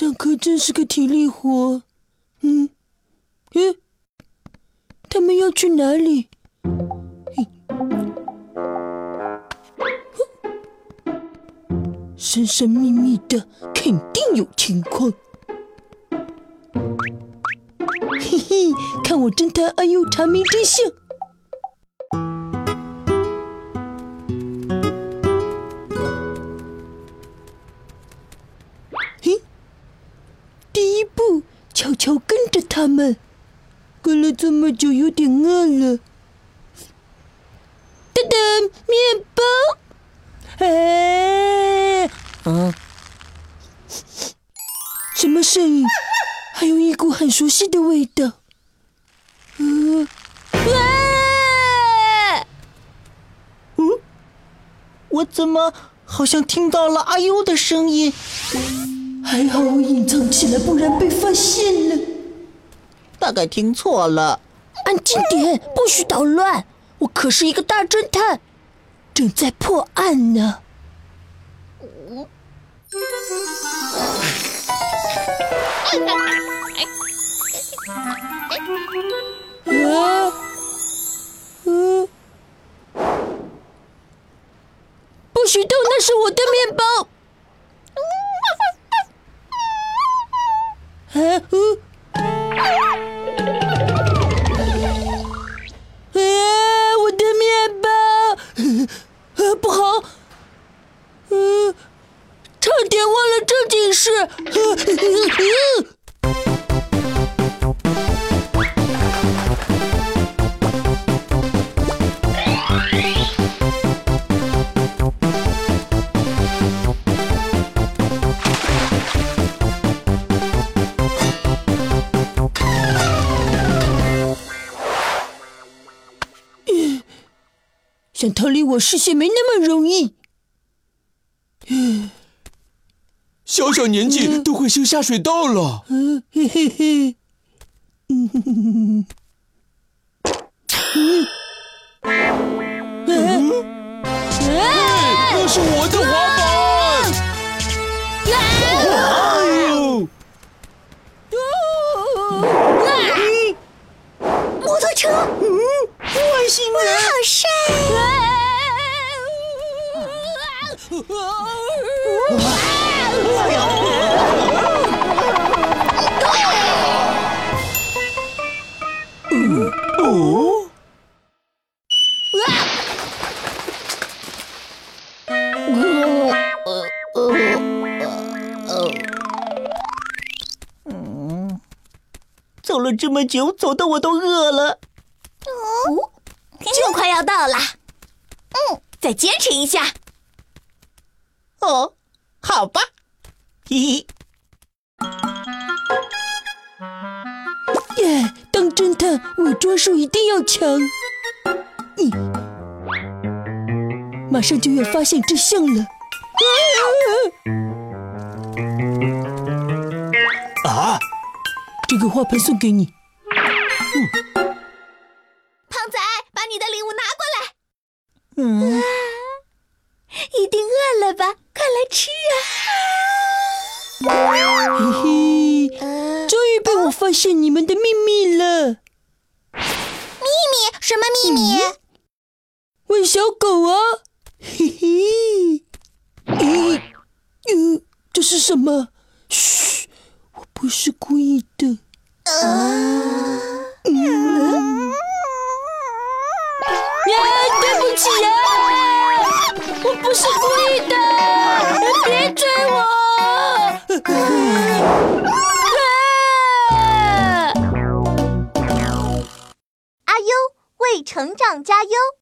上课真是个体力活。嗯，嗯，他们要去哪里？神神秘秘的，肯定有情况。嘿嘿，看我侦探阿优查明真相。他们。跟了这么久，有点饿了。噔噔，面包。哎，嗯，什么声音？还有一股很熟悉的味道。呃，啊！嗯，我怎么好像听到了阿优的声音？还好我隐藏起来，不然被发现了。大概听错了。安静点，不许捣乱！我可是一个大侦探，正在破案呢。不许动，那是我的面包。啊，点忘了正经事。想逃离我视线没那么容易。小小年纪都会修下水道了。嗯。嘿嘿嘿，嗯。哼哼哼哼，嗯，那是我的滑板。哎呦！摩托车，外星人，好帅！哦，走了这么久，走的我都饿了。哦就快要到了，嗯，再坚持一下。哦，好吧，嘿嘿。耶！当侦探，伪装术一定要强。嗯，马上就要发现真相了。啊，这个花盆送给你。胖仔，把你的礼物拿过来。嗯，一定饿了吧？快来吃啊！嘿嘿，终于被我发现你们的秘密了。秘密？什么秘密？问小狗啊！嘿嘿，咦，嗯，这是什么？嘘，我不是故意的。啊嗯，呀，对不起呀，我不是故意的，阿优为成长加油。